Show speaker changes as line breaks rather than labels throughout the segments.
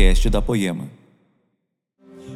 podcast da Poema.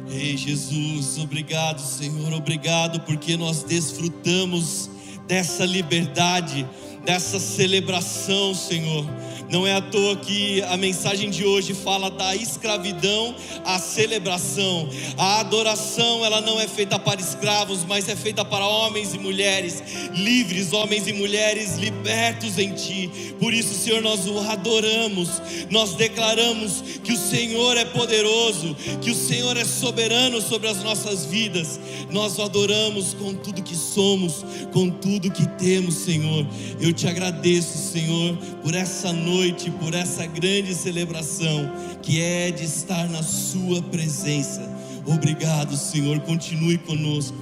Ei Jesus, obrigado Senhor, obrigado porque nós desfrutamos dessa liberdade, dessa celebração, Senhor. Não é à toa que a mensagem de hoje fala da escravidão à celebração. A adoração, ela não é feita para escravos, mas é feita para homens e mulheres livres, homens e mulheres libertos em ti. Por isso, Senhor, nós o adoramos. Nós declaramos que o Senhor é poderoso, que o Senhor é soberano sobre as nossas vidas. Nós o adoramos com tudo que somos, com tudo que temos, Senhor. Eu te agradeço, Senhor, por essa noite por essa grande celebração que é de estar na Sua presença. Obrigado, Senhor. Continue conosco,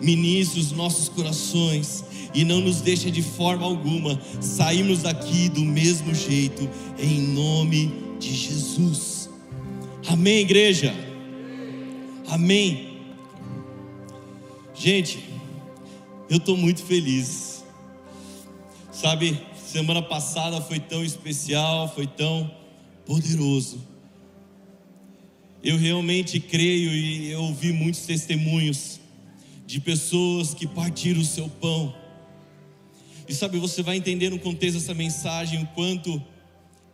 ministre os nossos corações e não nos deixe de forma alguma sairmos daqui do mesmo jeito, em nome de Jesus. Amém, igreja? Amém. Gente, eu estou muito feliz. Sabe, Semana passada foi tão especial, foi tão poderoso. Eu realmente creio e eu ouvi muitos testemunhos de pessoas que partiram o seu pão. E sabe, você vai entender no contexto dessa mensagem o quanto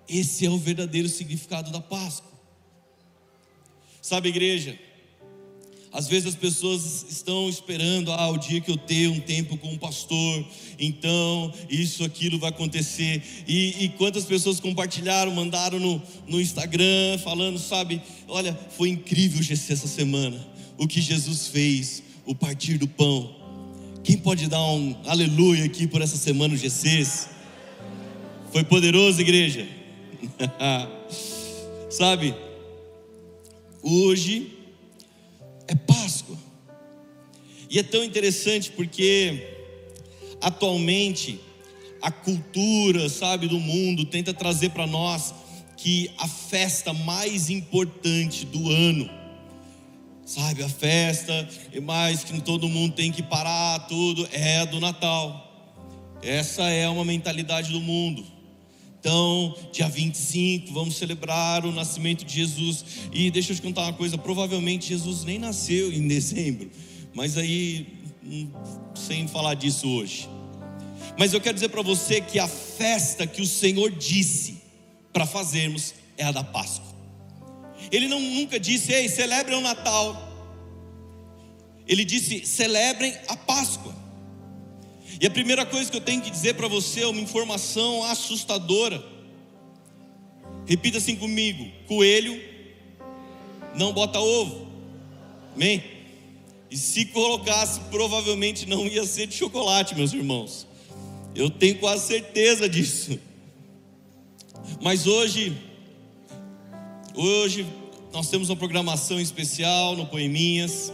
esse é o verdadeiro significado da Páscoa. Sabe, igreja, às vezes as pessoas estão esperando, ah, o dia que eu ter um tempo com um pastor, então isso, aquilo vai acontecer. E, e quantas pessoas compartilharam, mandaram no, no Instagram, falando, sabe, olha, foi incrível GC essa semana, o que Jesus fez, o partir do pão. Quem pode dar um aleluia aqui por essa semana, GCs? Foi poderoso, igreja? sabe, hoje é Páscoa. E é tão interessante porque atualmente a cultura, sabe, do mundo tenta trazer para nós que a festa mais importante do ano, sabe, a festa mais que todo mundo tem que parar tudo é a do Natal. Essa é uma mentalidade do mundo. Então, dia 25, vamos celebrar o nascimento de Jesus. E deixa eu te contar uma coisa: provavelmente Jesus nem nasceu em dezembro, mas aí, hum, sem falar disso hoje. Mas eu quero dizer para você que a festa que o Senhor disse para fazermos é a da Páscoa. Ele não, nunca disse, ei, celebrem o Natal. Ele disse, celebrem a Páscoa. E a primeira coisa que eu tenho que dizer para você é uma informação assustadora. Repita assim comigo: coelho não bota ovo. Amém? E se colocasse, provavelmente não ia ser de chocolate, meus irmãos. Eu tenho quase certeza disso. Mas hoje, hoje nós temos uma programação especial no Poeminhas.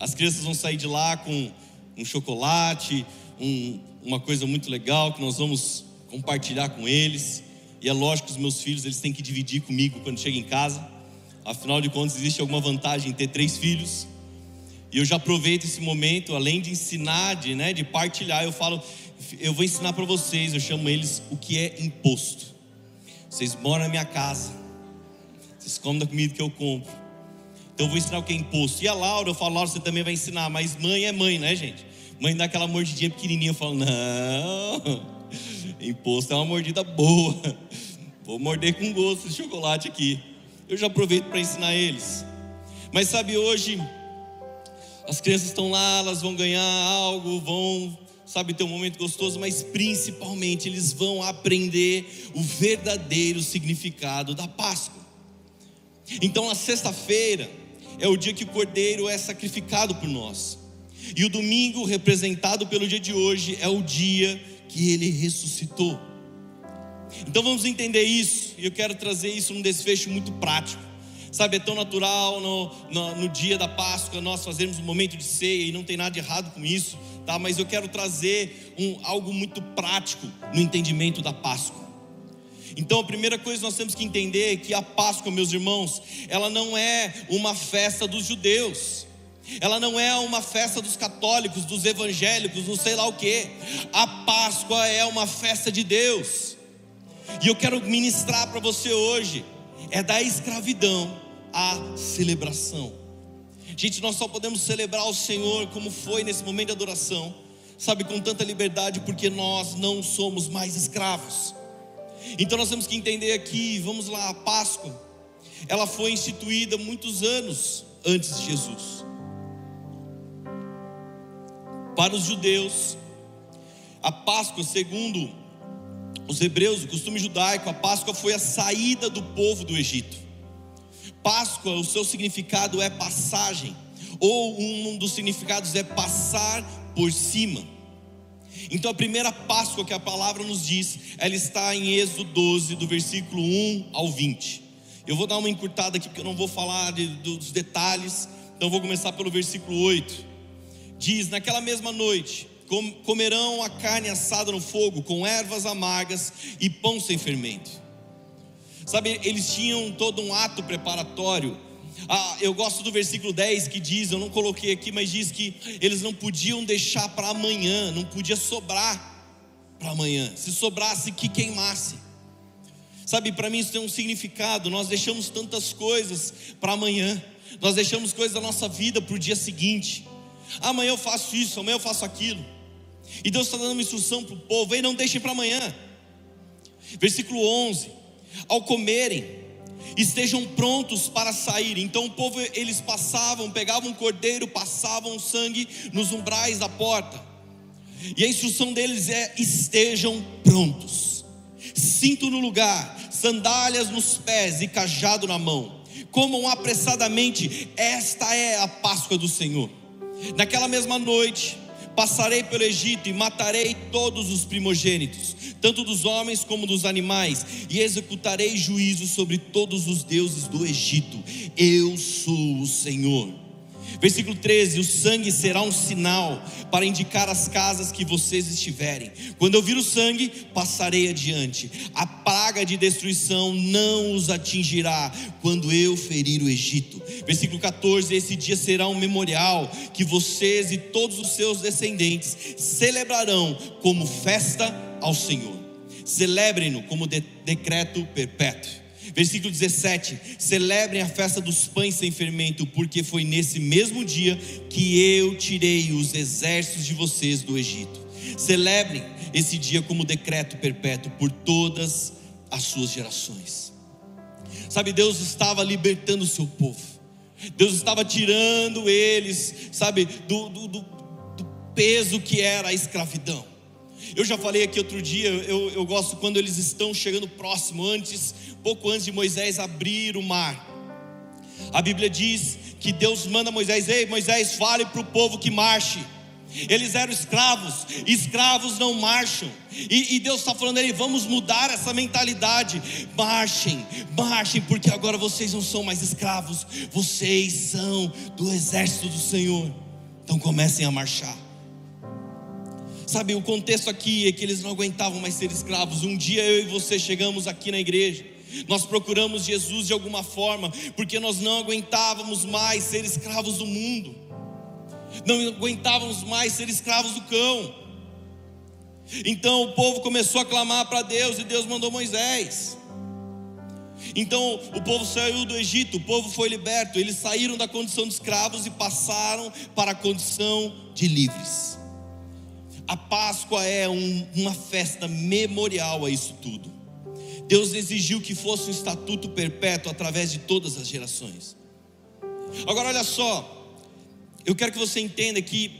As crianças vão sair de lá com um chocolate, um, uma coisa muito legal que nós vamos compartilhar com eles. E é lógico que os meus filhos eles têm que dividir comigo quando chegam em casa. Afinal de contas, existe alguma vantagem em ter três filhos. E eu já aproveito esse momento, além de ensinar, de, né, de partilhar, eu falo, eu vou ensinar para vocês, eu chamo eles o que é imposto. Vocês moram na minha casa, vocês comem da comida que eu compro. Então eu vou ensinar o que é imposto. E a Laura, eu falo, Laura, você também vai ensinar, mas mãe é mãe, né, gente? Mãe dá aquela mordidinha pequenininha, eu falo, não, imposto é uma mordida boa. Vou morder com gosto de chocolate aqui. Eu já aproveito para ensinar eles. Mas sabe, hoje, as crianças estão lá, elas vão ganhar algo, vão, sabe, ter um momento gostoso, mas principalmente eles vão aprender o verdadeiro significado da Páscoa. Então, na sexta-feira, é o dia que o cordeiro é sacrificado por nós. E o domingo, representado pelo dia de hoje, é o dia que ele ressuscitou. Então vamos entender isso, e eu quero trazer isso num desfecho muito prático. Sabe, é tão natural no, no, no, dia da Páscoa nós fazermos um momento de ceia, e não tem nada de errado com isso, tá? mas eu quero trazer um, algo muito prático no entendimento da Páscoa. Então a primeira coisa que nós temos que entender é que a Páscoa, meus irmãos, ela não é uma festa dos judeus. Ela não é uma festa dos católicos, dos evangélicos, não sei lá o que. A Páscoa é uma festa de Deus. E eu quero ministrar para você hoje é da escravidão à celebração. Gente, nós só podemos celebrar o Senhor como foi nesse momento de adoração, sabe, com tanta liberdade, porque nós não somos mais escravos. Então nós temos que entender aqui, vamos lá, a Páscoa, ela foi instituída muitos anos antes de Jesus. Para os judeus, a Páscoa, segundo os hebreus, o costume judaico, a Páscoa foi a saída do povo do Egito. Páscoa, o seu significado é passagem, ou um dos significados é passar por cima. Então a primeira Páscoa que a palavra nos diz, ela está em Êxodo 12, do versículo 1 ao 20. Eu vou dar uma encurtada aqui porque eu não vou falar de, dos detalhes, então vou começar pelo versículo 8. Diz: Naquela mesma noite, comerão a carne assada no fogo, com ervas amargas e pão sem fermento. Sabe, eles tinham todo um ato preparatório. Ah, eu gosto do versículo 10 que diz, eu não coloquei aqui, mas diz que eles não podiam deixar para amanhã, não podia sobrar para amanhã. Se sobrasse, que queimasse. Sabe, para mim isso tem um significado. Nós deixamos tantas coisas para amanhã, nós deixamos coisas da nossa vida para o dia seguinte. Amanhã eu faço isso, amanhã eu faço aquilo. E Deus está dando uma instrução para o povo: ei, não deixem para amanhã. Versículo 11: Ao comerem, estejam prontos para sair. Então o povo, eles passavam, pegavam um cordeiro, passavam sangue nos umbrais da porta. E a instrução deles é: estejam prontos, cinto no lugar, sandálias nos pés e cajado na mão. Comam apressadamente, esta é a Páscoa do Senhor. Naquela mesma noite, Passarei pelo Egito e matarei todos os primogênitos, tanto dos homens como dos animais, e executarei juízo sobre todos os deuses do Egito. Eu sou o Senhor. Versículo 13: O sangue será um sinal para indicar as casas que vocês estiverem. Quando eu vir o sangue, passarei adiante. A praga de destruição não os atingirá quando eu ferir o Egito. Versículo 14: Esse dia será um memorial que vocês e todos os seus descendentes celebrarão como festa ao Senhor. Celebrem-no como de decreto perpétuo. Versículo 17: Celebrem a festa dos pães sem fermento, porque foi nesse mesmo dia que eu tirei os exércitos de vocês do Egito. Celebrem esse dia como decreto perpétuo por todas as suas gerações. Sabe, Deus estava libertando o seu povo, Deus estava tirando eles, sabe, do, do, do, peso que era a escravidão. Eu já falei aqui outro dia, eu, eu gosto quando eles estão chegando próximo, antes, pouco antes de Moisés abrir o mar. A Bíblia diz que Deus manda Moisés, ei Moisés, fale para o povo que marche. Eles eram escravos, escravos não marcham. E, e Deus está falando aí, vamos mudar essa mentalidade. Marchem, marchem, porque agora vocês não são mais escravos, vocês são do exército do Senhor. Então comecem a marchar. Sabe, o contexto aqui é que eles não aguentavam mais ser escravos. Um dia eu e você chegamos aqui na igreja. Nós procuramos Jesus de alguma forma, porque nós não aguentávamos mais ser escravos do mundo, não aguentávamos mais ser escravos do cão. Então o povo começou a clamar para Deus e Deus mandou Moisés. Então o povo saiu do Egito, o povo foi liberto, eles saíram da condição de escravos e passaram para a condição de livres. A Páscoa é um, uma festa memorial a isso tudo. Deus exigiu que fosse um estatuto perpétuo através de todas as gerações. Agora, olha só, eu quero que você entenda que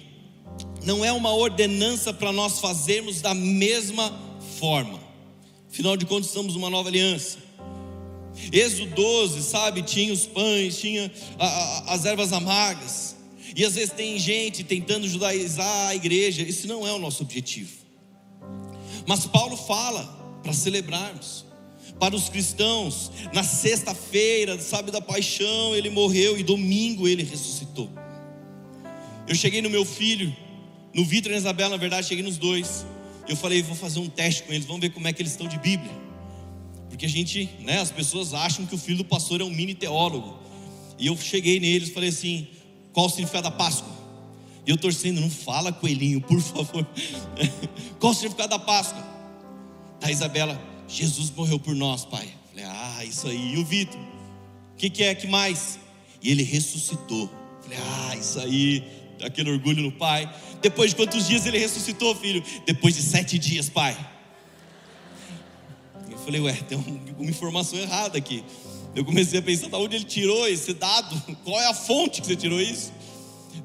não é uma ordenança para nós fazermos da mesma forma, afinal de contas, estamos numa nova aliança. Êxodo 12, sabe, tinha os pães, tinha a, a, as ervas amargas. E às vezes tem gente tentando judaizar a igreja, isso não é o nosso objetivo. Mas Paulo fala para celebrarmos. Para os cristãos, na sexta-feira, sabe, da paixão, ele morreu e domingo ele ressuscitou. Eu cheguei no meu filho, no Vitor e na Isabela, na verdade, cheguei nos dois. Eu falei, vou fazer um teste com eles, vamos ver como é que eles estão de Bíblia. Porque a gente, né, as pessoas acham que o filho do pastor é um mini teólogo. E eu cheguei neles, falei assim: qual o significado da Páscoa? E eu torcendo, não fala coelhinho, por favor. Qual o significado da Páscoa? Da Isabela, Jesus morreu por nós, pai. Falei, ah, isso aí. E o Vitor? O que, que é que mais? E ele ressuscitou. Falei, ah, isso aí, aquele orgulho no pai. Depois de quantos dias ele ressuscitou, filho? Depois de sete dias, pai. Eu falei, ué, tem uma informação errada aqui. Eu comecei a pensar, da onde ele tirou esse dado? Qual é a fonte que você tirou isso?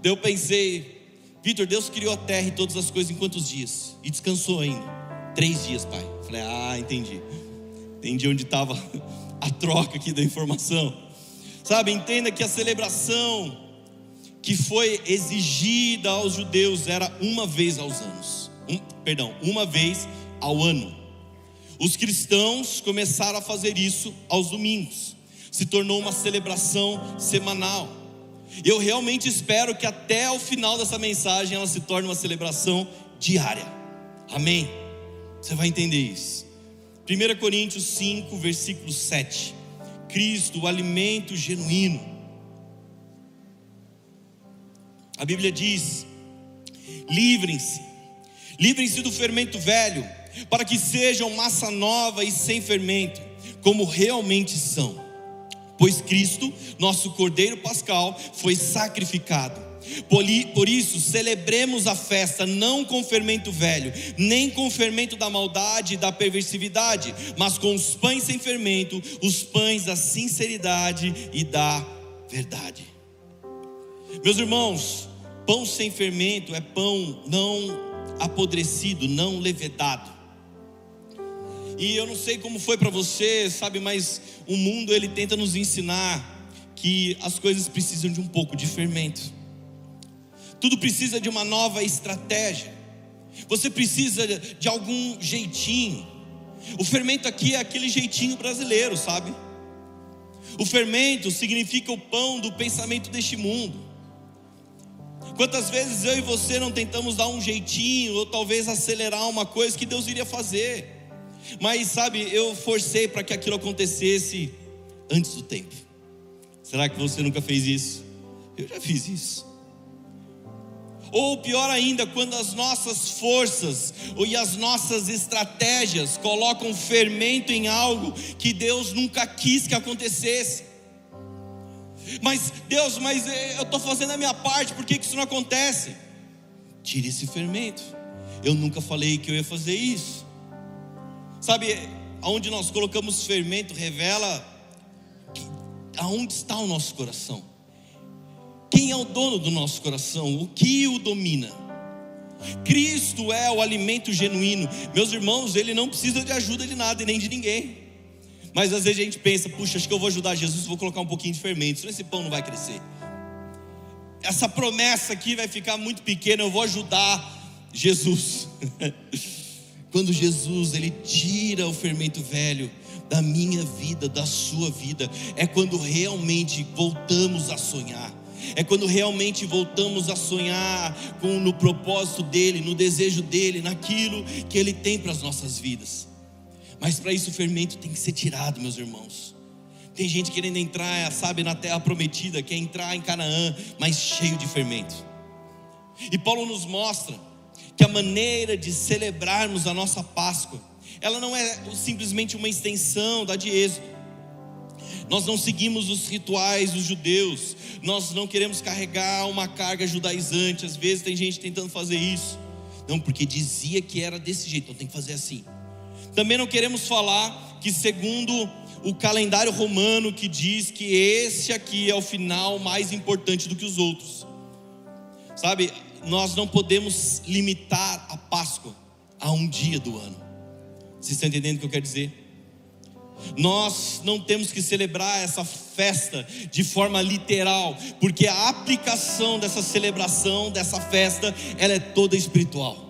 Daí eu pensei, Vitor, Deus criou a terra e todas as coisas em quantos dias? E descansou ainda. Três dias, pai. Falei, ah, entendi. Entendi onde estava a troca aqui da informação. Sabe, entenda que a celebração que foi exigida aos judeus era uma vez aos anos. Um, perdão, uma vez ao ano. Os cristãos começaram a fazer isso aos domingos. Se tornou uma celebração semanal. Eu realmente espero que até o final dessa mensagem ela se torne uma celebração diária. Amém. Você vai entender isso. 1 Coríntios 5, versículo 7. Cristo, o alimento genuíno. A Bíblia diz: livrem-se, livrem-se do fermento velho, para que sejam massa nova e sem fermento, como realmente são. Pois Cristo, nosso Cordeiro Pascal, foi sacrificado. Por isso, celebremos a festa não com fermento velho, nem com fermento da maldade e da perversividade, mas com os pães sem fermento, os pães da sinceridade e da verdade. Meus irmãos, Pão sem fermento é pão não apodrecido, não levedado. E eu não sei como foi para você, sabe, mas o mundo ele tenta nos ensinar que as coisas precisam de um pouco de fermento. Tudo precisa de uma nova estratégia. Você precisa de algum jeitinho. O fermento aqui é aquele jeitinho brasileiro, sabe? O fermento significa o pão do pensamento deste mundo. Quantas vezes eu e você não tentamos dar um jeitinho, ou talvez acelerar uma coisa que Deus iria fazer, mas sabe, eu forcei para que aquilo acontecesse antes do tempo. Será que você nunca fez isso? Eu já fiz isso. Ou pior ainda, quando as nossas forças e as nossas estratégias colocam fermento em algo que Deus nunca quis que acontecesse. Mas Deus, mas eh, eu estou fazendo a minha parte, por que, que isso não acontece? Tire esse fermento. Eu nunca falei que eu ia fazer isso. Sabe, aonde nós colocamos fermento revela aonde está o nosso coração. Quem é o dono do nosso coração? O que o domina? Cristo é o alimento genuíno. Meus irmãos, ele não precisa de ajuda de nada e nem de ninguém. Mas às vezes a gente pensa, puxa, acho que eu vou ajudar Jesus, vou colocar um pouquinho de fermento, senão esse pão não vai crescer. Essa promessa aqui vai ficar muito pequena, eu vou ajudar Jesus. Quando Jesus ele tira o fermento velho da minha vida, da sua vida, é quando realmente voltamos a sonhar. É quando realmente voltamos a sonhar com no propósito dele, no desejo dele, naquilo que ele tem para as nossas vidas. Mas para isso o fermento tem que ser tirado, meus irmãos. Tem gente querendo entrar, sabe, na terra prometida, quer entrar em Canaã, mas cheio de fermento. E Paulo nos mostra que a maneira de celebrarmos a nossa Páscoa, ela não é simplesmente uma extensão da de Êxodo. Nós não seguimos os rituais dos judeus, nós não queremos carregar uma carga judaizante. Às vezes tem gente tentando fazer isso, não, porque dizia que era desse jeito, então tem que fazer assim. Também não queremos falar que, segundo o calendário romano, que diz que esse aqui é o final mais importante do que os outros. Sabe, nós não podemos limitar a Páscoa a um dia do ano. Vocês estão entendendo o que eu quero dizer? Nós não temos que celebrar essa festa de forma literal, porque a aplicação dessa celebração, dessa festa, ela é toda espiritual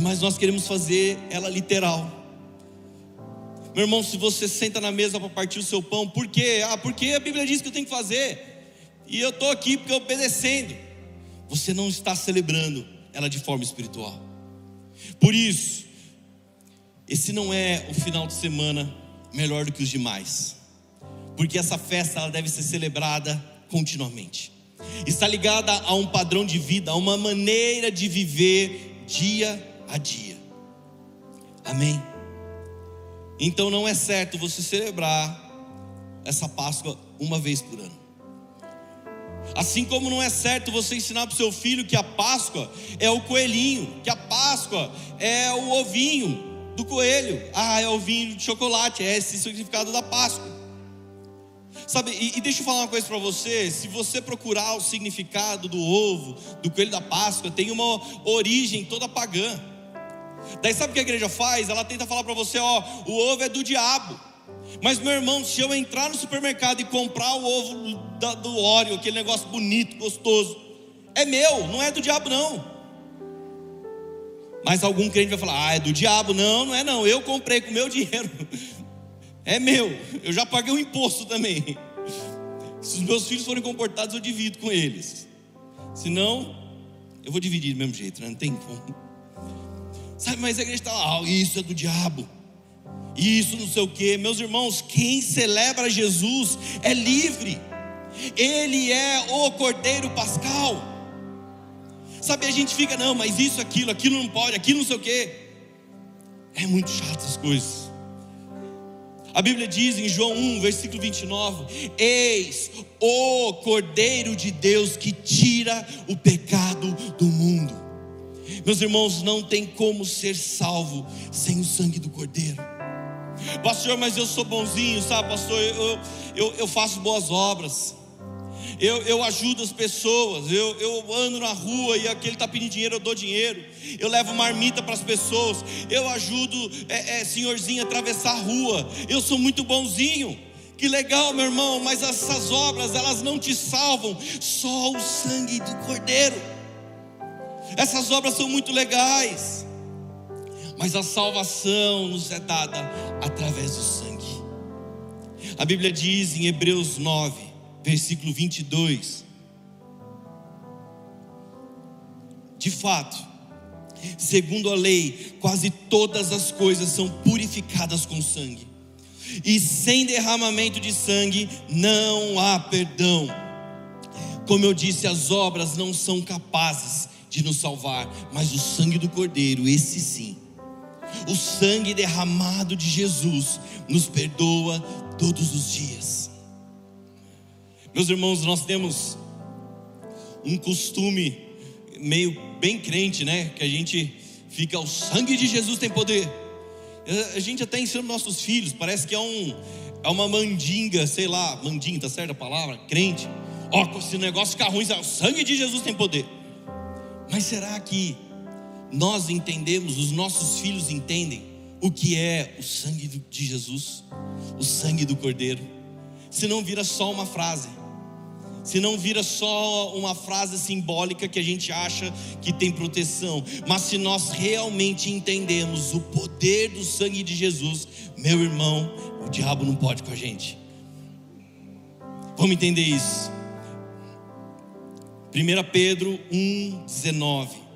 mas nós queremos fazer ela literal. Meu irmão, se você senta na mesa para partir o seu pão, por quê? Ah, porque a Bíblia diz que eu tenho que fazer, e eu estou aqui porque obedecendo. Você não está celebrando ela de forma espiritual. Por isso, esse não é o final de semana melhor do que os demais, porque essa festa ela deve ser celebrada continuamente. Está ligada a um padrão de vida, a uma maneira de viver dia a dia. Amém? Então não é certo você celebrar essa Páscoa uma vez por ano. Assim como não é certo você ensinar para o seu filho que a Páscoa é o coelhinho, que a Páscoa é o ovinho do coelho. Ah, é ovinho de chocolate, é esse o significado da Páscoa. Sabe, e, e deixa eu falar uma coisa para você: se você procurar o significado do ovo, do coelho da Páscoa, tem uma origem toda pagã. Daí sabe o que a igreja faz? Ela tenta falar para você: ó, o ovo é do diabo. Mas meu irmão, se eu entrar no supermercado e comprar o ovo do, do óleo, aquele negócio bonito, gostoso, é meu, não é do diabo não. Mas algum crente vai falar: ah, é do diabo. Não, não é não. Eu comprei com meu dinheiro. É meu. Eu já paguei o imposto também. Se os meus filhos forem comportados, eu divido com eles. Se não, eu vou dividir do mesmo jeito, né? não tem como. Sabe, mas a igreja está lá, ah, isso é do diabo. Isso não sei o que. Meus irmãos, quem celebra Jesus é livre. Ele é o Cordeiro Pascal. Sabe, a gente fica, não, mas isso, aquilo, aquilo não pode, aquilo não sei o que. É muito chato essas coisas. A Bíblia diz em João 1, versículo 29: Eis o Cordeiro de Deus que tira o pecado do mundo. Meus irmãos, não tem como ser salvo sem o sangue do Cordeiro. Pastor, mas eu sou bonzinho, sabe, pastor? Eu, eu, eu faço boas obras. Eu, eu ajudo as pessoas, eu, eu ando na rua e aquele está pedindo dinheiro, eu dou dinheiro, eu levo marmita para as pessoas, eu ajudo é, é, senhorzinho a atravessar a rua, eu sou muito bonzinho. Que legal, meu irmão, mas essas obras elas não te salvam, só o sangue do Cordeiro. Essas obras são muito legais, mas a salvação nos é dada através do sangue. A Bíblia diz em Hebreus 9, versículo 22. De fato, segundo a lei, quase todas as coisas são purificadas com sangue, e sem derramamento de sangue não há perdão. Como eu disse, as obras não são capazes de nos salvar, mas o sangue do Cordeiro, esse sim. O sangue derramado de Jesus nos perdoa todos os dias. Meus irmãos, nós temos um costume meio bem crente, né? Que a gente fica, o sangue de Jesus tem poder. A gente até ensina nossos filhos, parece que é, um, é uma mandinga, sei lá, mandinga, tá certa a palavra? Crente. Ó, se o negócio ficar ruim, o sangue de Jesus tem poder. Mas será que nós entendemos, os nossos filhos entendem o que é o sangue de Jesus, o sangue do Cordeiro? Se não vira só uma frase, se não vira só uma frase simbólica que a gente acha que tem proteção, mas se nós realmente entendemos o poder do sangue de Jesus, meu irmão, o diabo não pode com a gente. Vamos entender isso. 1 Pedro 1,19.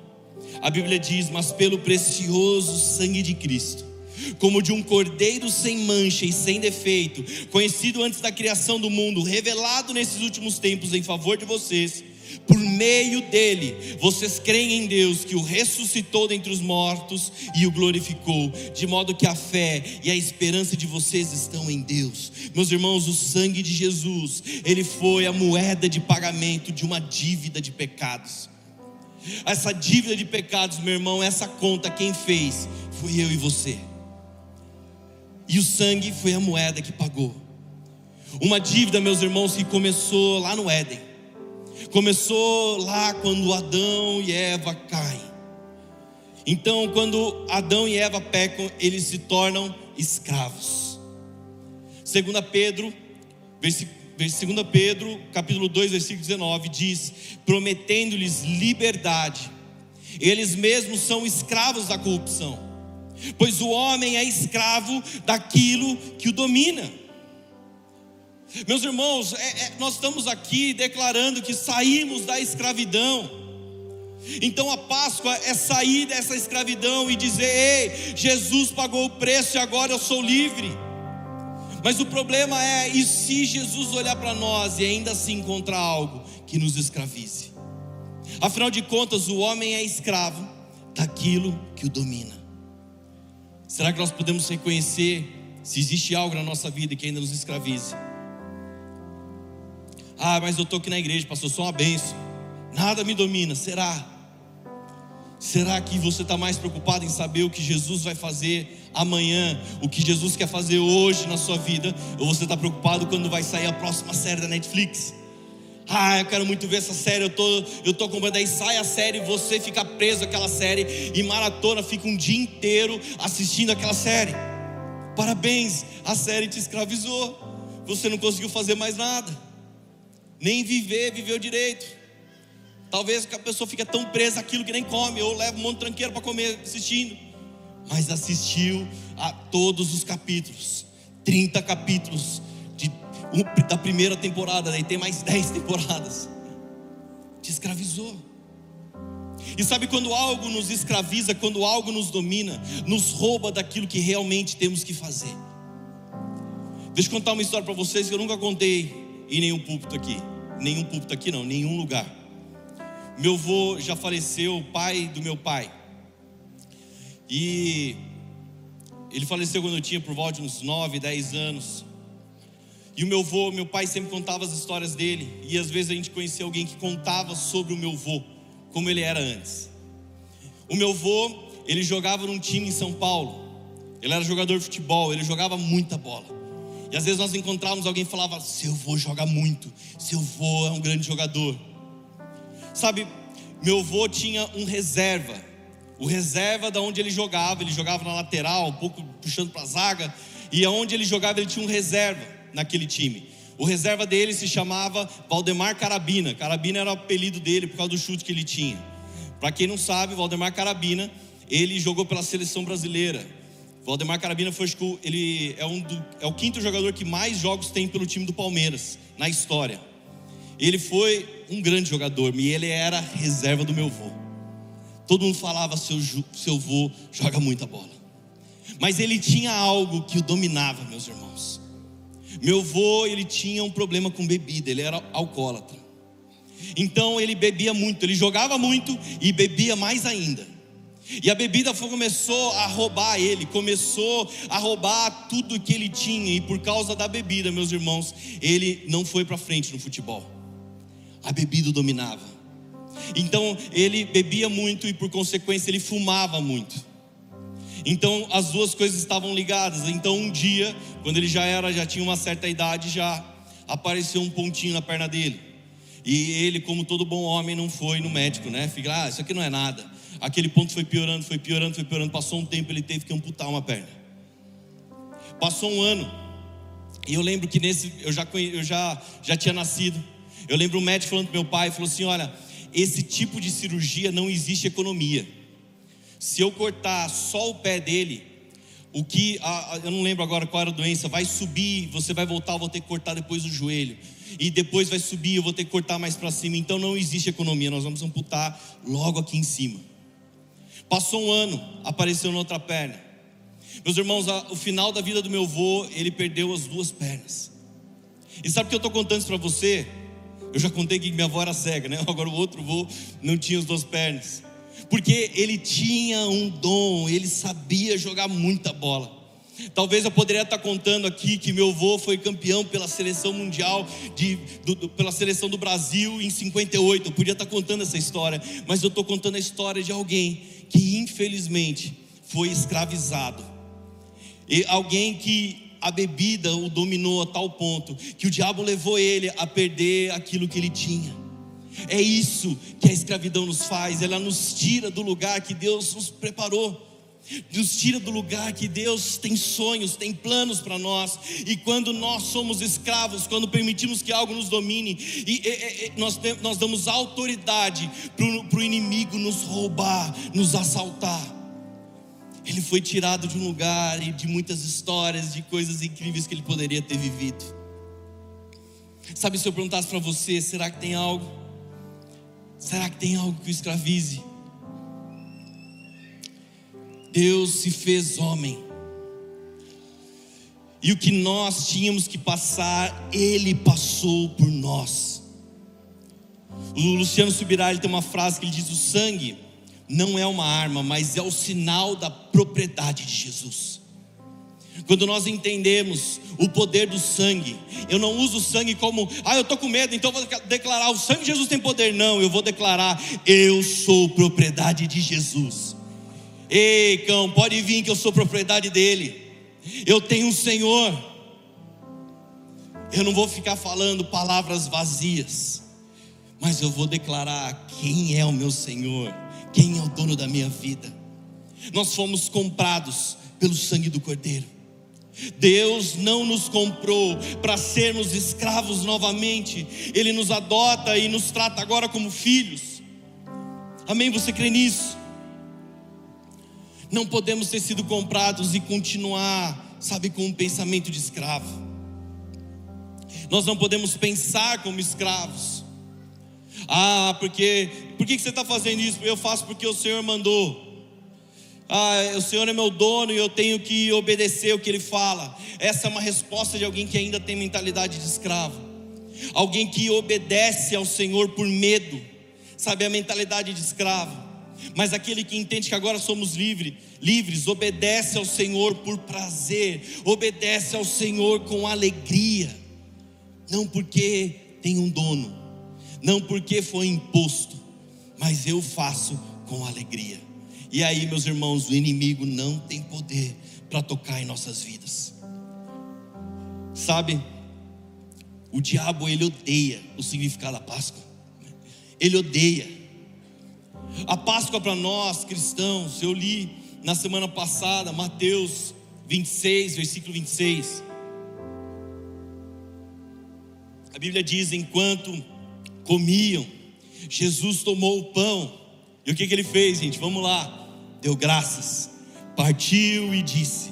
A Bíblia diz: Mas pelo precioso sangue de Cristo como de um cordeiro sem mancha e sem defeito, conhecido antes da criação do mundo, revelado nesses últimos tempos em favor de vocês. Por meio dele, vocês creem em Deus que o ressuscitou dentre os mortos e o glorificou, de modo que a fé e a esperança de vocês estão em Deus. Meus irmãos, o sangue de Jesus, ele foi a moeda de pagamento de uma dívida de pecados. Essa dívida de pecados, meu irmão, essa conta quem fez foi eu e você. E o sangue foi a moeda que pagou. Uma dívida, meus irmãos, que começou lá no Éden. Começou lá quando Adão e Eva caem. Então, quando Adão e Eva pecam, eles se tornam escravos. 2 Pedro, versículo 2 Pedro, capítulo 2, versículo 19, diz: prometendo-lhes liberdade, eles mesmos são escravos da corrupção pois o homem é escravo daquilo que o domina. Meus irmãos, é, é, nós estamos aqui declarando que saímos da escravidão. Então a Páscoa é sair dessa escravidão e dizer: Ei, Jesus pagou o preço e agora eu sou livre. Mas o problema é: e se Jesus olhar para nós e ainda assim encontrar algo que nos escravize? Afinal de contas, o homem é escravo daquilo que o domina. Será que nós podemos reconhecer se existe algo na nossa vida que ainda nos escravize. Ah, mas eu estou aqui na igreja, pastor, sou uma benção. Nada me domina. Será? Será que você está mais preocupado em saber o que Jesus vai fazer amanhã, o que Jesus quer fazer hoje na sua vida? Ou você está preocupado quando vai sair a próxima série da Netflix? Ah, eu quero muito ver essa série, eu tô, eu tô acompanhando. Aí sai a série, você fica preso àquela série e maratona, fica um dia inteiro assistindo aquela série. Parabéns, a série te escravizou. Você não conseguiu fazer mais nada, nem viver, viveu direito. Talvez a pessoa fique tão presa àquilo que nem come, ou leva um monte de tranqueiro para comer assistindo. Mas assistiu a todos os capítulos, 30 capítulos da primeira temporada, daí tem mais 10 temporadas. Te escravizou. E sabe quando algo nos escraviza, quando algo nos domina, nos rouba daquilo que realmente temos que fazer. Deixa eu contar uma história para vocês que eu nunca contei em nenhum púlpito aqui. Nenhum púlpito aqui não, nenhum lugar. Meu avô já faleceu, pai do meu pai. E ele faleceu quando eu tinha por volta de uns 9, 10 anos. E o meu avô, meu pai sempre contava as histórias dele. E às vezes a gente conhecia alguém que contava sobre o meu avô, como ele era antes. O meu avô, ele jogava num time em São Paulo. Ele era jogador de futebol, ele jogava muita bola. E às vezes nós encontrávamos alguém que falava: Seu avô joga muito, seu avô é um grande jogador. Sabe, meu avô tinha um reserva. O reserva da onde ele jogava, ele jogava na lateral, um pouco puxando para a zaga. E aonde ele jogava, ele tinha um reserva naquele time. O reserva dele se chamava Valdemar Carabina. Carabina era o apelido dele por causa do chute que ele tinha. Para quem não sabe, Valdemar Carabina, ele jogou pela seleção brasileira. Valdemar Carabina foi ele é, um do, é o quinto jogador que mais jogos tem pelo time do Palmeiras na história. Ele foi um grande jogador e ele era reserva do meu avô. Todo mundo falava seu seu avô joga muita bola. Mas ele tinha algo que o dominava, meus irmãos. Meu avô, ele tinha um problema com bebida, ele era alcoólatra. Então ele bebia muito, ele jogava muito e bebia mais ainda. E a bebida começou a roubar ele, começou a roubar tudo que ele tinha, e por causa da bebida, meus irmãos, ele não foi para frente no futebol. A bebida dominava. Então ele bebia muito e por consequência ele fumava muito. Então as duas coisas estavam ligadas. Então um dia, quando ele já era, já tinha uma certa idade, já apareceu um pontinho na perna dele. E ele, como todo bom homem, não foi no médico, né? Fica, ah, isso aqui não é nada. Aquele ponto foi piorando, foi piorando, foi piorando. Passou um tempo, ele teve que amputar uma perna. Passou um ano. E eu lembro que nesse, eu já, eu já, já tinha nascido. Eu lembro o médico falando para meu pai, falou assim: olha, esse tipo de cirurgia não existe economia. Se eu cortar só o pé dele, o que, a, a, eu não lembro agora qual era a doença, vai subir, você vai voltar, eu vou ter que cortar depois o joelho. E depois vai subir, eu vou ter que cortar mais para cima. Então não existe economia, nós vamos amputar logo aqui em cima. Passou um ano, apareceu na outra perna. Meus irmãos, a, o final da vida do meu avô, ele perdeu as duas pernas. E sabe o que eu estou contando isso para você? Eu já contei que minha avó era cega, né? Agora o outro avô não tinha as duas pernas porque ele tinha um dom, ele sabia jogar muita bola. Talvez eu poderia estar contando aqui que meu avô foi campeão pela seleção mundial, de, do, pela seleção do Brasil em 58. Eu podia estar contando essa história, mas eu estou contando a história de alguém que infelizmente foi escravizado. E alguém que a bebida o dominou a tal ponto que o diabo levou ele a perder aquilo que ele tinha. É isso que a escravidão nos faz, ela nos tira do lugar que Deus nos preparou. Nos tira do lugar que Deus tem sonhos, tem planos para nós, e quando nós somos escravos, quando permitimos que algo nos domine, e, e, e nós, nós damos autoridade para o inimigo nos roubar, nos assaltar. Ele foi tirado de um lugar e de muitas histórias, de coisas incríveis que ele poderia ter vivido. Sabe, se eu perguntasse para você, será que tem algo Será que tem algo que o escravize? Deus se fez homem. E o que nós tínhamos que passar, Ele passou por nós. O Luciano Subirá ele tem uma frase que ele diz: O sangue não é uma arma, mas é o sinal da propriedade de Jesus. Quando nós entendemos o poder do sangue, eu não uso o sangue como, ah, eu estou com medo, então vou declarar: o sangue de Jesus tem poder. Não, eu vou declarar: eu sou propriedade de Jesus. Ei, cão, pode vir que eu sou propriedade dele. Eu tenho um Senhor. Eu não vou ficar falando palavras vazias, mas eu vou declarar quem é o meu Senhor, quem é o dono da minha vida. Nós fomos comprados pelo sangue do Cordeiro. Deus não nos comprou para sermos escravos novamente, Ele nos adota e nos trata agora como filhos. Amém? Você crê nisso? Não podemos ter sido comprados e continuar, sabe, com um pensamento de escravo. Nós não podemos pensar como escravos. Ah, porque por que você está fazendo isso? Eu faço porque o Senhor mandou. Ah, o Senhor é meu dono e eu tenho que obedecer o que Ele fala. Essa é uma resposta de alguém que ainda tem mentalidade de escravo. Alguém que obedece ao Senhor por medo, sabe, a mentalidade de escravo. Mas aquele que entende que agora somos livres, livres, obedece ao Senhor por prazer, obedece ao Senhor com alegria, não porque tem um dono, não porque foi imposto, mas eu faço com alegria. E aí, meus irmãos, o inimigo não tem poder para tocar em nossas vidas. Sabe? O diabo ele odeia o significado da Páscoa. Ele odeia. A Páscoa para nós cristãos, eu li na semana passada Mateus 26, versículo 26. A Bíblia diz: enquanto comiam, Jesus tomou o pão. E o que, que ele fez, gente? Vamos lá deu graças, partiu e disse,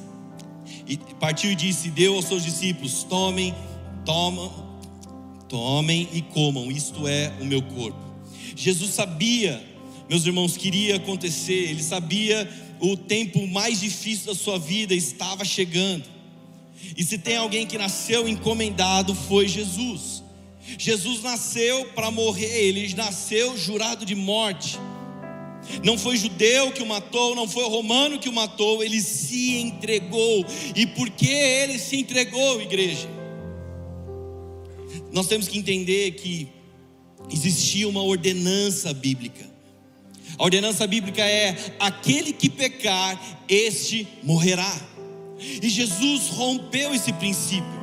e partiu e disse, deu aos seus discípulos: tomem, tomam, tomem e comam, isto é o meu corpo. Jesus sabia, meus irmãos, que iria acontecer, ele sabia o tempo mais difícil da sua vida estava chegando. E se tem alguém que nasceu encomendado, foi Jesus. Jesus nasceu para morrer, ele nasceu jurado de morte. Não foi judeu que o matou, não foi romano que o matou, ele se entregou. E por que ele se entregou, igreja? Nós temos que entender que existia uma ordenança bíblica. A ordenança bíblica é: aquele que pecar, este morrerá. E Jesus rompeu esse princípio.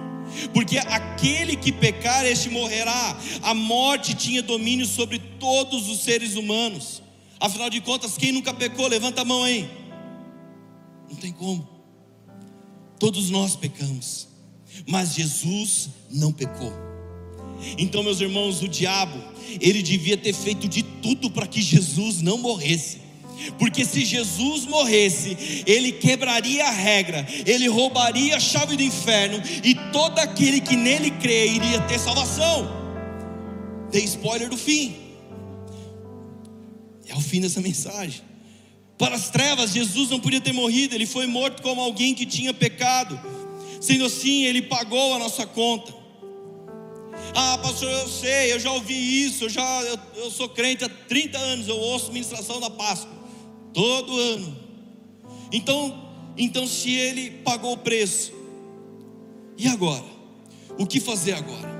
Porque aquele que pecar, este morrerá. A morte tinha domínio sobre todos os seres humanos. Afinal de contas, quem nunca pecou? Levanta a mão aí. Não tem como. Todos nós pecamos, mas Jesus não pecou. Então, meus irmãos, o diabo, ele devia ter feito de tudo para que Jesus não morresse. Porque se Jesus morresse, ele quebraria a regra, ele roubaria a chave do inferno e todo aquele que nele crê iria ter salvação. Dei spoiler do fim. É o fim dessa mensagem. Para as trevas, Jesus não podia ter morrido, ele foi morto como alguém que tinha pecado. Sendo assim, ele pagou a nossa conta. Ah, pastor, eu sei, eu já ouvi isso, eu já eu, eu sou crente há 30 anos, eu ouço ministração da Páscoa todo ano. Então, então se ele pagou o preço, e agora? O que fazer agora?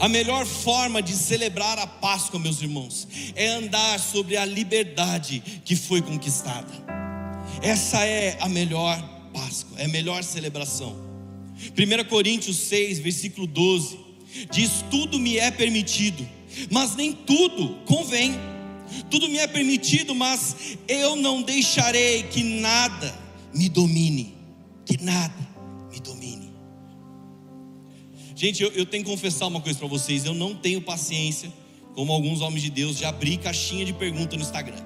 A melhor forma de celebrar a Páscoa, meus irmãos, é andar sobre a liberdade que foi conquistada. Essa é a melhor Páscoa, é a melhor celebração. 1 Coríntios 6, versículo 12, diz: Tudo me é permitido, mas nem tudo convém. Tudo me é permitido, mas eu não deixarei que nada me domine, que nada me domine. Gente, eu, eu tenho que confessar uma coisa para vocês: eu não tenho paciência, como alguns homens de Deus, de abrir caixinha de pergunta no Instagram.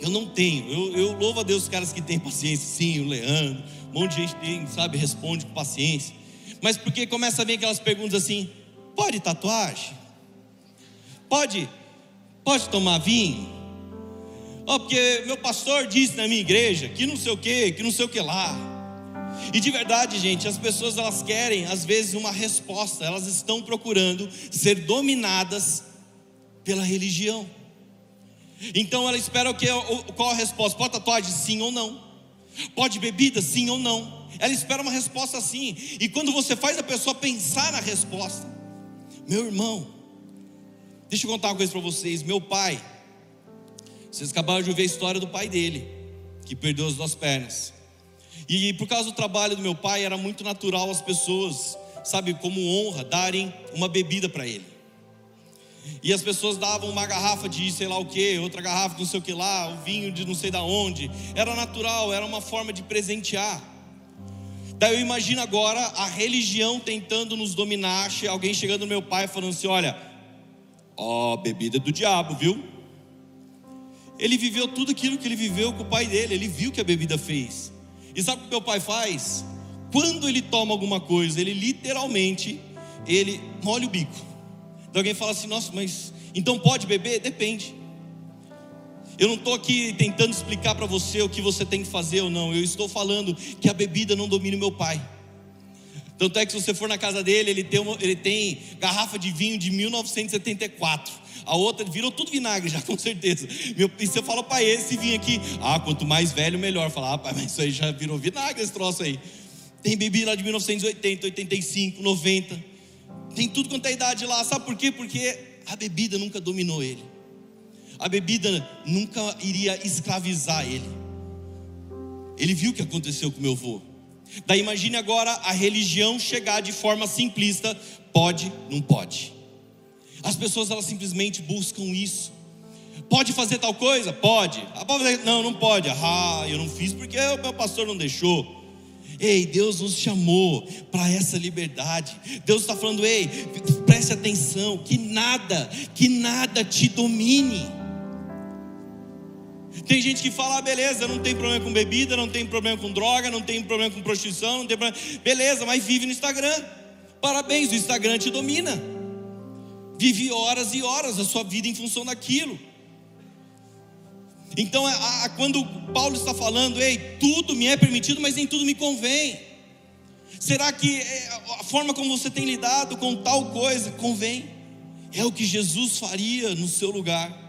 Eu não tenho. Eu, eu louvo a Deus os caras que têm paciência, sim, o Leandro, um monte de gente tem, sabe, responde com paciência. Mas porque começa a vir aquelas perguntas assim: pode tatuagem? Pode, pode tomar vinho? Oh, porque meu pastor disse na minha igreja que não sei o que, que não sei o que lá. E de verdade, gente, as pessoas elas querem às vezes uma resposta, elas estão procurando ser dominadas pela religião. Então ela espera o que qual a resposta? Pode tatuagem sim ou não? Pode bebida, sim ou não? Ela espera uma resposta sim. E quando você faz a pessoa pensar na resposta, meu irmão, deixa eu contar uma coisa para vocês. Meu pai, vocês acabaram de ouvir a história do pai dele, que perdeu as duas pernas. E por causa do trabalho do meu pai, era muito natural as pessoas, sabe, como honra, darem uma bebida para ele. E as pessoas davam uma garrafa de sei lá o que, outra garrafa de não sei o que lá, o vinho de não sei da onde. Era natural, era uma forma de presentear. Daí eu imagino agora a religião tentando nos dominar, alguém chegando no meu pai falando assim: olha, ó, bebida do diabo, viu? Ele viveu tudo aquilo que ele viveu com o pai dele, ele viu que a bebida fez. E sabe o que meu pai faz? Quando ele toma alguma coisa, ele literalmente, ele molha o bico. Então alguém fala assim, nossa, mas então pode beber? Depende. Eu não estou aqui tentando explicar para você o que você tem que fazer ou não. Eu estou falando que a bebida não domina o meu pai. Tanto é que se você for na casa dele, ele tem, uma, ele tem garrafa de vinho de 1974. A outra virou tudo vinagre já, com certeza. Meu, e você fala para esse vinho aqui, ah, quanto mais velho, melhor. Fala, ah, pai, mas isso aí já virou vinagre esse troço aí. Tem bebida lá de 1980, 85, 90. Tem tudo quanto é idade lá. Sabe por quê? Porque a bebida nunca dominou ele. A bebida nunca iria escravizar ele. Ele viu o que aconteceu com meu avô. Daí imagine agora a religião chegar de forma simplista, pode, não pode. As pessoas elas simplesmente buscam isso. Pode fazer tal coisa? Pode. Ah, não, não pode. Ah, eu não fiz porque o meu pastor não deixou. Ei, Deus nos chamou para essa liberdade. Deus está falando, ei, preste atenção, que nada, que nada te domine. Tem gente que fala, ah, beleza, não tem problema com bebida, não tem problema com droga, não tem problema com prostituição, não tem problema. Beleza, mas vive no Instagram. Parabéns, o Instagram te domina. Vive horas e horas a sua vida em função daquilo. Então, a, a, quando Paulo está falando, ei, tudo me é permitido, mas nem tudo me convém. Será que é, a forma como você tem lidado com tal coisa convém? É o que Jesus faria no seu lugar.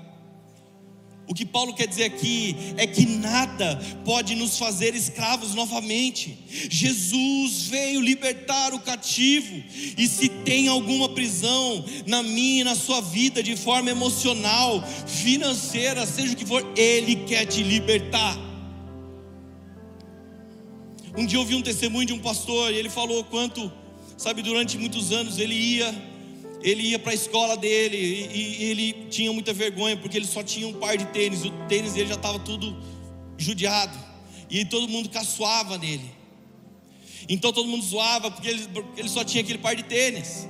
O que Paulo quer dizer aqui é que nada pode nos fazer escravos novamente. Jesus veio libertar o cativo, e se tem alguma prisão na minha e na sua vida, de forma emocional, financeira, seja o que for, Ele quer te libertar. Um dia eu ouvi um testemunho de um pastor, e ele falou quanto, sabe, durante muitos anos ele ia ele ia para a escola dele e, e, ele tinha muita vergonha porque ele só tinha um par de tênis, o tênis dele já estava tudo judiado e todo mundo caçoava nele. Então todo mundo zoava porque ele, porque ele só tinha aquele par de tênis.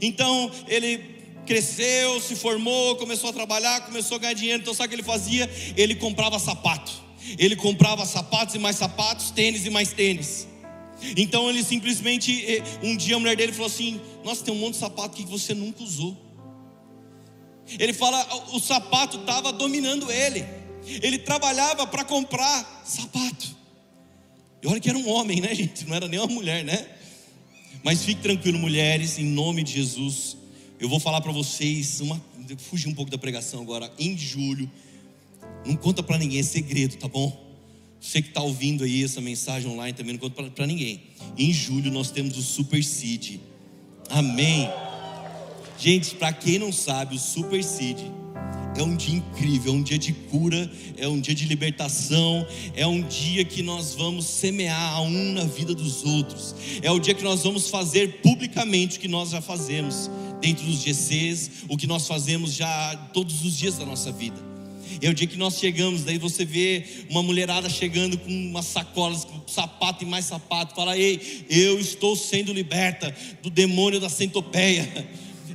Então ele cresceu, se formou, começou a trabalhar, começou a ganhar dinheiro. Então sabe o que ele fazia? Ele comprava sapato. Ele comprava sapatos e mais sapatos, tênis e mais tênis. Então ele simplesmente, eh, um dia a mulher dele falou assim: Nossa, tem um monte de sapato que você nunca usou. Ele fala, o sapato estava dominando ele. Ele trabalhava para comprar sapato. E olha que era um homem, né, gente? Não era nem uma mulher, né? Mas fique tranquilo, mulheres, em nome de Jesus. Eu vou falar para vocês uma, fugir um pouco da pregação agora. Em julho, não conta para ninguém, é segredo, tá bom? Você que está ouvindo aí essa mensagem online também, não conta para ninguém. Em julho nós temos o Super Seed. Amém. Gente, para quem não sabe, o Super Seed é um dia incrível, é um dia de cura, é um dia de libertação, é um dia que nós vamos semear a um na vida dos outros, é o dia que nós vamos fazer publicamente o que nós já fazemos dentro dos GCs, o que nós fazemos já todos os dias da nossa vida. É o dia que nós chegamos, daí você vê uma mulherada chegando com umas sacolas, com sapato e mais sapato, fala: Ei, eu estou sendo liberta do demônio da centopeia,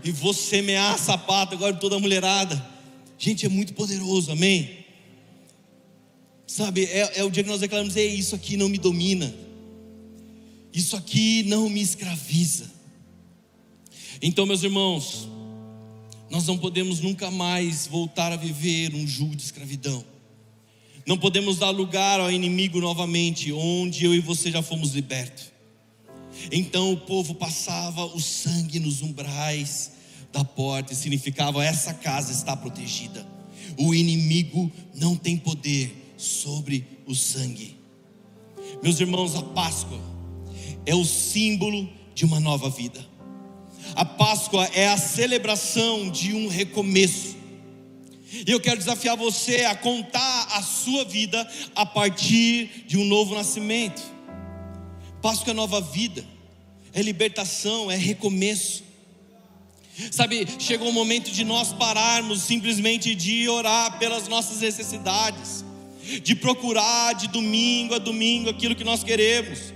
e vou semear sapato agora toda a mulherada. Gente, é muito poderoso, amém? Sabe, é, é o dia que nós declaramos: Ei, isso aqui não me domina, isso aqui não me escraviza. Então, meus irmãos, nós não podemos nunca mais voltar a viver um jugo de escravidão. Não podemos dar lugar ao inimigo novamente, onde eu e você já fomos libertos. Então o povo passava o sangue nos umbrais da porta e significava essa casa está protegida. O inimigo não tem poder sobre o sangue. Meus irmãos, a Páscoa é o símbolo de uma nova vida. A Páscoa é a celebração de um recomeço. E eu quero desafiar você a contar a sua vida a partir de um novo nascimento. Páscoa é nova vida, é libertação, é recomeço. Sabe, chegou o momento de nós pararmos simplesmente de orar pelas nossas necessidades, de procurar de domingo a domingo aquilo que nós queremos.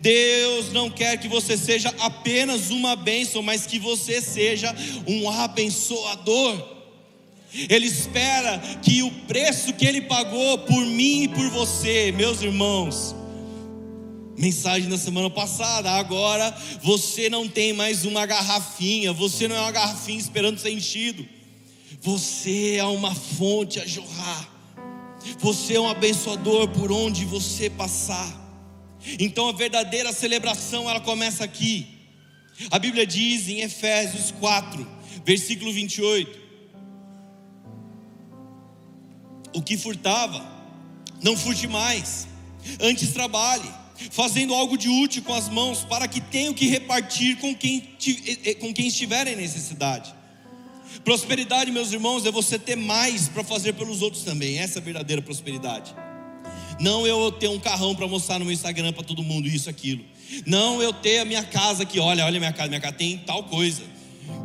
Deus não quer que você seja apenas uma bênção, mas que você seja um abençoador. Ele espera que o preço que Ele pagou por mim e por você, meus irmãos, mensagem da semana passada. Agora você não tem mais uma garrafinha, você não é uma garrafinha esperando ser enchido. Você é uma fonte a jorrar. Você é um abençoador por onde você passar. Então a verdadeira celebração ela começa aqui. A Bíblia diz em Efésios 4, versículo 28. O que furtava, não furte mais, antes trabalhe fazendo algo de útil com as mãos, para que tenham que repartir com quem, com quem estiver em necessidade. Prosperidade, meus irmãos, é você ter mais para fazer pelos outros também. Essa é a verdadeira prosperidade. Não eu ter um carrão para mostrar no meu Instagram para todo mundo isso, aquilo. Não eu ter a minha casa aqui, olha, olha minha casa, minha casa tem tal coisa.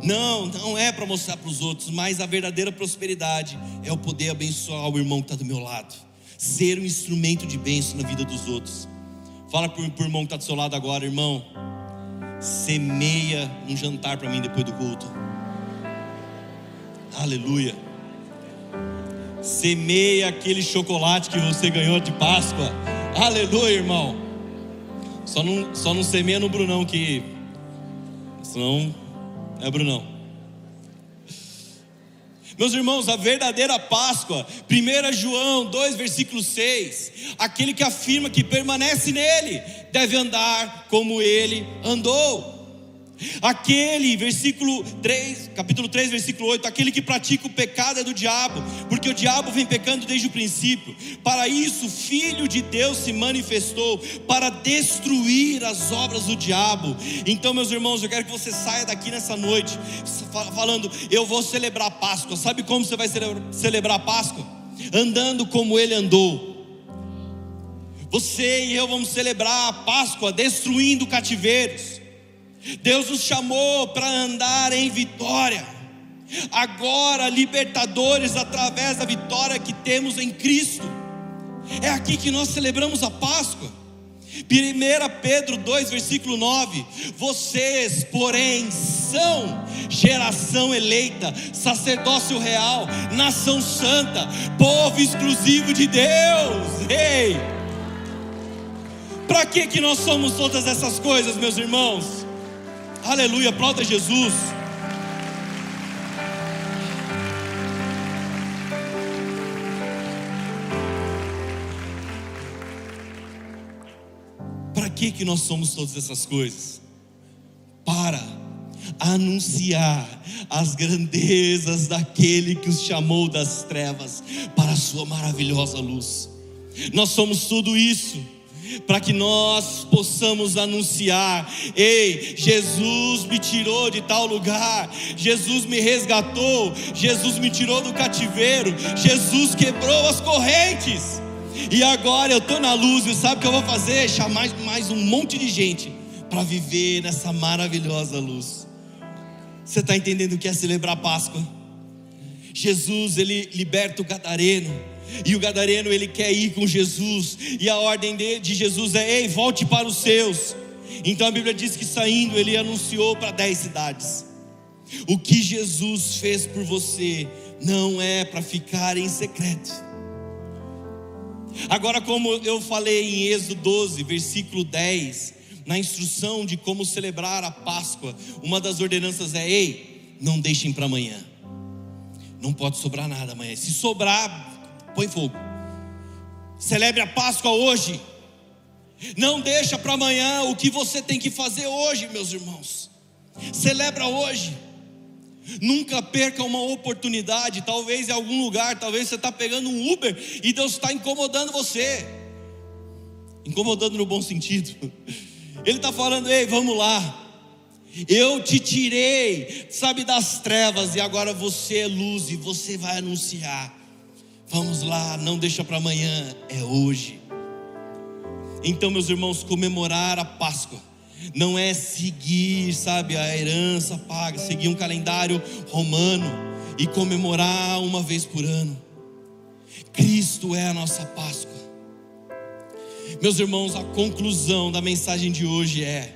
Não, não é para mostrar para os outros, mas a verdadeira prosperidade é o poder abençoar o irmão que está do meu lado, ser um instrumento de bênção na vida dos outros. Fala para o irmão que está do seu lado agora, irmão. Semeia um jantar para mim depois do culto. Aleluia. Semeia aquele chocolate que você ganhou de Páscoa. Aleluia, irmão. Só não, só não semeia no Brunão, que senão é Brunão. Meus irmãos, a verdadeira Páscoa, 1 João 2, versículo 6, aquele que afirma que permanece nele, deve andar como ele andou. Aquele, versículo 3, capítulo 3, versículo 8, aquele que pratica o pecado é do diabo, porque o diabo vem pecando desde o princípio. Para isso, o filho de Deus se manifestou para destruir as obras do diabo. Então, meus irmãos, eu quero que você saia daqui nessa noite falando: "Eu vou celebrar a Páscoa". Sabe como você vai celebrar a Páscoa? Andando como ele andou. Você e eu vamos celebrar a Páscoa destruindo cativeiros Deus nos chamou para andar em vitória. Agora, libertadores através da vitória que temos em Cristo. É aqui que nós celebramos a Páscoa. 1 Pedro 2, versículo 9: Vocês, porém, são geração eleita, sacerdócio real, nação santa, povo exclusivo de Deus. Ei! Para que que nós somos todas essas coisas, meus irmãos? Aleluia, aplauda Jesus. Para que que nós somos todas essas coisas? Para anunciar as grandezas daquele que os chamou das trevas para a sua maravilhosa luz. Nós somos tudo isso para que nós possamos anunciar: ei, Jesus me tirou de tal lugar, Jesus me resgatou, Jesus me tirou do cativeiro, Jesus quebrou as correntes, e agora eu estou na luz, e sabe o que eu vou fazer? Chamar mais um monte de gente para viver nessa maravilhosa luz. Você está entendendo o que é celebrar Páscoa? Jesus, ele liberta o gadareno e o gadareno ele quer ir com Jesus, e a ordem de, Jesus é: ei, volte para os seus. Então a Bíblia diz que saindo ele anunciou para dez cidades. O que Jesus fez por você não é para ficar em secreto. Agora, como eu falei em Êxodo 12, versículo 10, na instrução de como celebrar a Páscoa, uma das ordenanças é: ei, não deixem para amanhã. Não pode sobrar nada amanhã. Se sobrar, põe fogo. Celebre a Páscoa hoje. Não deixa para amanhã o que você tem que fazer hoje, meus irmãos. Celebra hoje. Nunca perca uma oportunidade. Talvez em algum lugar, talvez você está pegando um Uber e Deus está incomodando você. incomodando no bom sentido. Ele está falando: ei, vamos lá. Eu te tirei, sabe, das trevas, e agora você é luz e você vai anunciar. Vamos lá, não deixa para amanhã, é hoje. Então, meus irmãos, comemorar a Páscoa não é seguir, sabe, a herança paga, seguir um calendário romano e comemorar uma vez por ano. Cristo é a nossa Páscoa. Meus irmãos, a conclusão da mensagem de hoje é: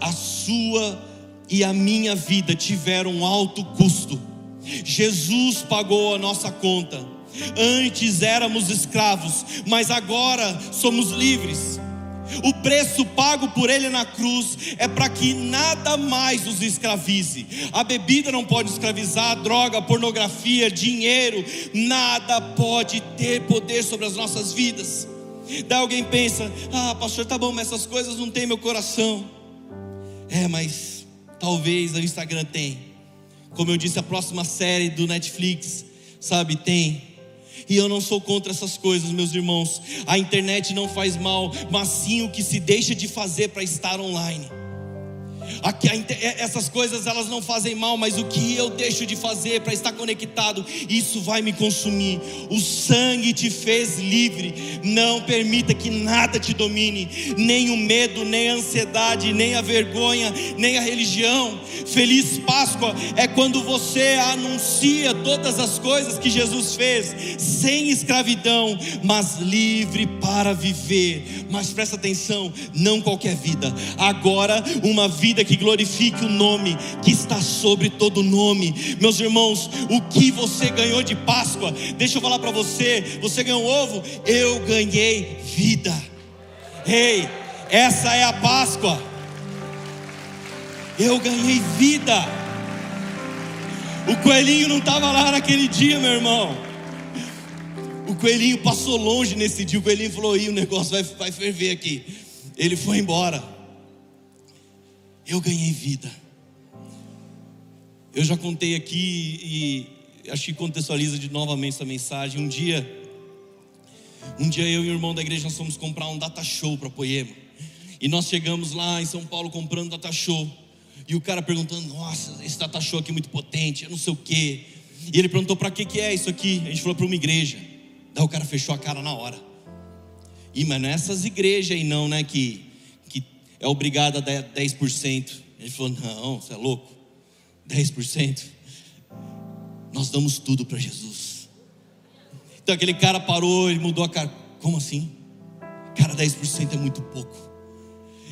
a sua e a minha vida tiveram um alto custo. Jesus pagou a nossa conta. Antes éramos escravos, mas agora somos livres. O preço pago por ele na cruz é para que nada mais nos escravize. A bebida não pode escravizar, droga, pornografia, dinheiro, nada pode ter poder sobre as nossas vidas. Daí alguém pensa: ah, pastor, tá bom, mas essas coisas não tem meu coração. É, mas talvez o Instagram tem. Como eu disse, a próxima série do Netflix, sabe, tem. E eu não sou contra essas coisas, meus irmãos. A internet não faz mal, mas sim o que se deixa de fazer para estar online. É, essas coisas elas não fazem mal, mas o que eu deixo de fazer para estar conectado, isso vai me consumir. O sangue te fez livre. Não permita que nada te domine, nem o medo, nem a ansiedade, nem a vergonha, nem a religião. Feliz Páscoa é quando você anuncia todas as coisas que Jesus fez, sem escravidão, mas livre para viver. Mas presta atenção, não qualquer vida. Agora uma vida que glorifique o nome que está sobre todo nome. Meus irmãos, o que você ganhou de Páscoa? Deixa eu falar para você. Você ganhou um ovo? Eu ganhei vida. Ei, essa é a Páscoa. Eu ganhei vida. O coelhinho não estava lá naquele dia, meu irmão. O coelhinho passou longe nesse dia. O coelhinho falou: Ih, o negócio vai, vai ferver aqui. Ele foi embora eu ganhei vida. Eu já contei aqui e acho que contextualiza de novamente essa mensagem. Um dia, um dia eu e o irmão da igreja nós fomos comprar um data show para Poema. E nós chegamos lá em São Paulo comprando data show. E o cara perguntando: "Nossa, esse data show aqui é muito potente, eu não sei o quê". E ele perguntou: "Para que que é isso aqui?". A gente falou: "Para uma igreja". Daí o cara fechou a cara na hora. E mas nessas igrejas aí não, né, que é obrigado a dar 10%. Ele falou: Não, você é louco? 10%? Nós damos tudo para Jesus. Então aquele cara parou, ele mudou a cara. Como assim? Cara, 10% é muito pouco.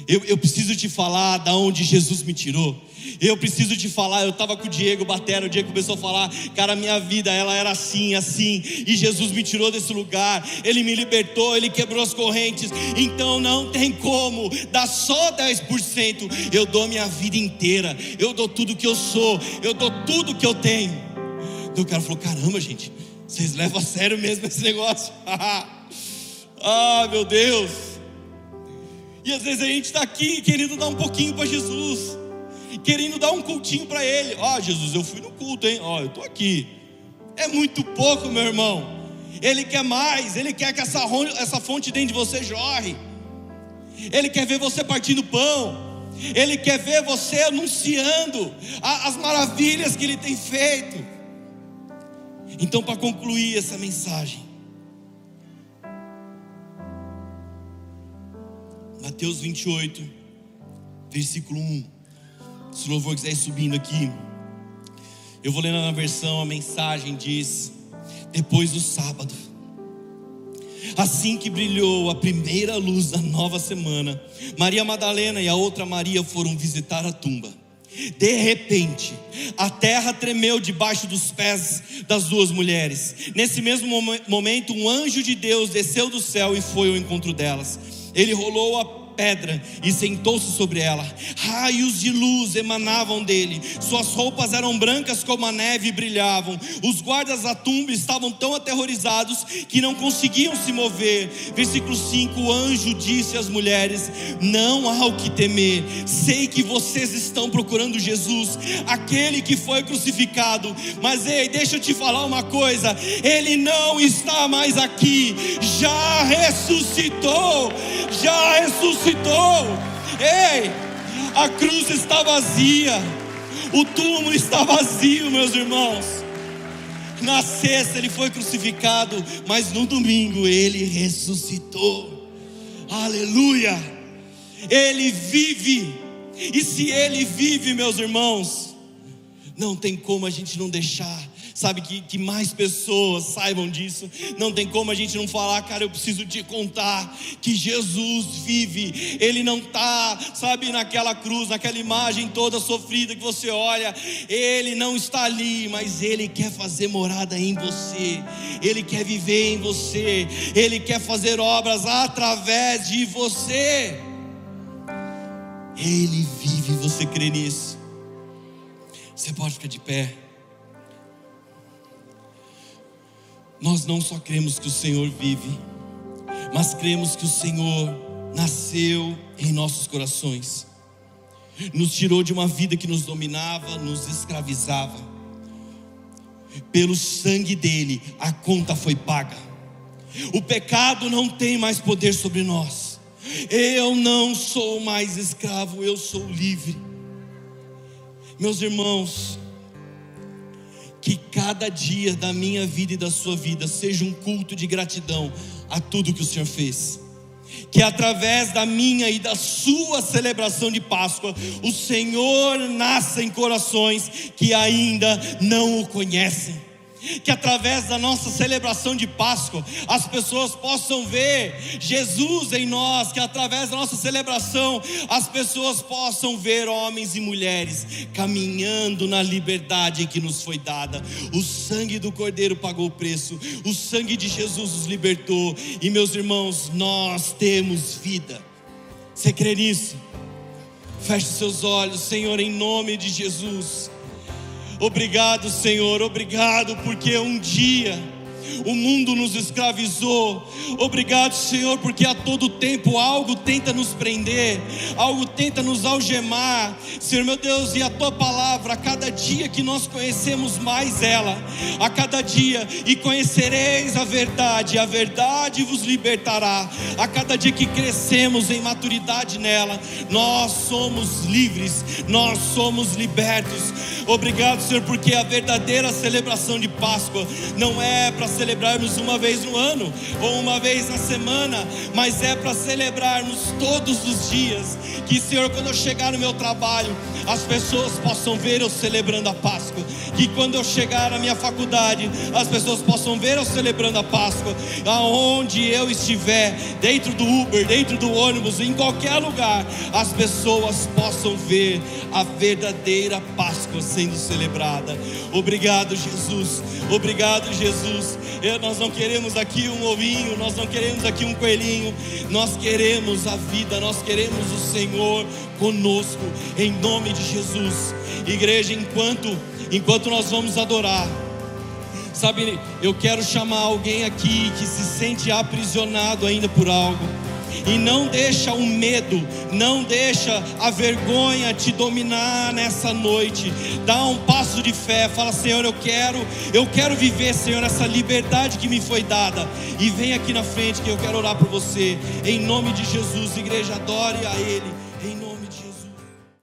Eu, eu preciso te falar da onde Jesus me tirou. Eu preciso te falar, eu estava com o Diego Batera, o Diego começou a falar, cara, minha vida ela era assim, assim, e Jesus me tirou desse lugar, Ele me libertou, Ele quebrou as correntes, então não tem como dar só 10%, eu dou minha vida inteira, eu dou tudo que eu sou, eu dou tudo que eu tenho. Então o cara falou: caramba, gente, vocês levam a sério mesmo esse negócio? ah, meu Deus. E às vezes a gente está aqui querendo dar um pouquinho para Jesus, querendo dar um cultinho para Ele. Ó, oh, Jesus, eu fui no culto, hein? Ó, oh, eu estou aqui. É muito pouco, meu irmão. Ele quer mais, Ele quer que essa, essa fonte dentro de você jorre. Ele quer ver você partindo pão. Ele quer ver você anunciando as maravilhas que Ele tem feito. Então, para concluir essa mensagem, Mateus 28, versículo 1. Se o louvor quiser ir subindo aqui, eu vou ler na versão, a mensagem diz: Depois do sábado, assim que brilhou a primeira luz da nova semana, Maria Madalena e a outra Maria foram visitar a tumba. De repente, a terra tremeu debaixo dos pés das duas mulheres. Nesse mesmo momento, um anjo de Deus desceu do céu e foi ao encontro delas ele rolou a pedra e sentou-se sobre ela. Raios de luz emanavam dele, suas roupas eram brancas como a neve e brilhavam. Os guardas da tumba estavam tão aterrorizados que não conseguiam se mover. Versículo 5: O anjo disse às mulheres: Não há o que temer, sei que vocês estão procurando Jesus, aquele que foi crucificado. Mas ei, deixa eu te falar uma coisa: ele não está mais aqui, já ressuscitou, já ressuscitou. Ei, a cruz está vazia, o túmulo está vazio, meus irmãos. Na sexta ele foi crucificado, mas no domingo ele ressuscitou. Aleluia! Ele vive. E se ele vive, meus irmãos, não tem como a gente não deixar sabe, que, que mais pessoas saibam disso. Não tem como a gente não falar, cara, eu preciso te contar que Jesus vive, Ele não está, sabe, naquela cruz, naquela imagem toda sofrida que você olha, Ele não está ali, mas Ele quer fazer morada em você, Ele quer viver em você, Ele quer fazer obras através de você. Ele vive, você crê nisso? Você pode ficar de pé. Nós não só cremos que o Senhor vive, mas cremos que o Senhor nasceu em nossos corações, nos tirou de uma vida que nos dominava, nos escravizava. Pelo sangue dele, a conta foi paga. O pecado não tem mais poder sobre nós. Eu não sou mais escravo, eu sou livre. Meus irmãos, que cada dia da minha vida e da sua vida seja um culto de gratidão a tudo que o Senhor fez. Que através da minha e da sua celebração de Páscoa, o Senhor nasça em corações que ainda não o conhecem que através da nossa celebração de Páscoa as pessoas possam ver Jesus em nós, que através da nossa celebração as pessoas possam ver homens e mulheres caminhando na liberdade que nos foi dada. O sangue do Cordeiro pagou o preço, o sangue de Jesus nos libertou, e meus irmãos, nós temos vida. Você crê nisso? Feche seus olhos, Senhor, em nome de Jesus. Obrigado, Senhor, obrigado, porque um dia o mundo nos escravizou. Obrigado, Senhor, porque a todo tempo algo tenta nos prender, algo tenta nos algemar. Senhor meu Deus, e a tua palavra, a cada dia que nós conhecemos mais ela, a cada dia, e conhecereis a verdade, a verdade vos libertará. A cada dia que crescemos em maturidade nela, nós somos livres, nós somos libertos. Obrigado, Senhor, porque a verdadeira celebração de Páscoa não é para celebrarmos uma vez no ano ou uma vez na semana, mas é para celebrarmos todos os dias. Que, Senhor, quando eu chegar no meu trabalho, as pessoas possam ver eu celebrando a Páscoa. Que quando eu chegar na minha faculdade, as pessoas possam ver eu celebrando a Páscoa. Aonde eu estiver, dentro do Uber, dentro do ônibus, em qualquer lugar, as pessoas possam ver a verdadeira Páscoa sendo celebrada. Obrigado, Jesus. Obrigado, Jesus. Eu, nós não queremos aqui um ovinho, nós não queremos aqui um coelhinho, nós queremos a vida, nós queremos o Senhor conosco, em nome de Jesus. Igreja, enquanto, enquanto nós vamos adorar, sabe, eu quero chamar alguém aqui que se sente aprisionado ainda por algo e não deixa o medo, não deixa a vergonha te dominar nessa noite. Dá um passo de fé, fala: Senhor, eu quero, eu quero viver, Senhor, essa liberdade que me foi dada. E vem aqui na frente que eu quero orar por você. Em nome de Jesus, igreja, adore a Ele.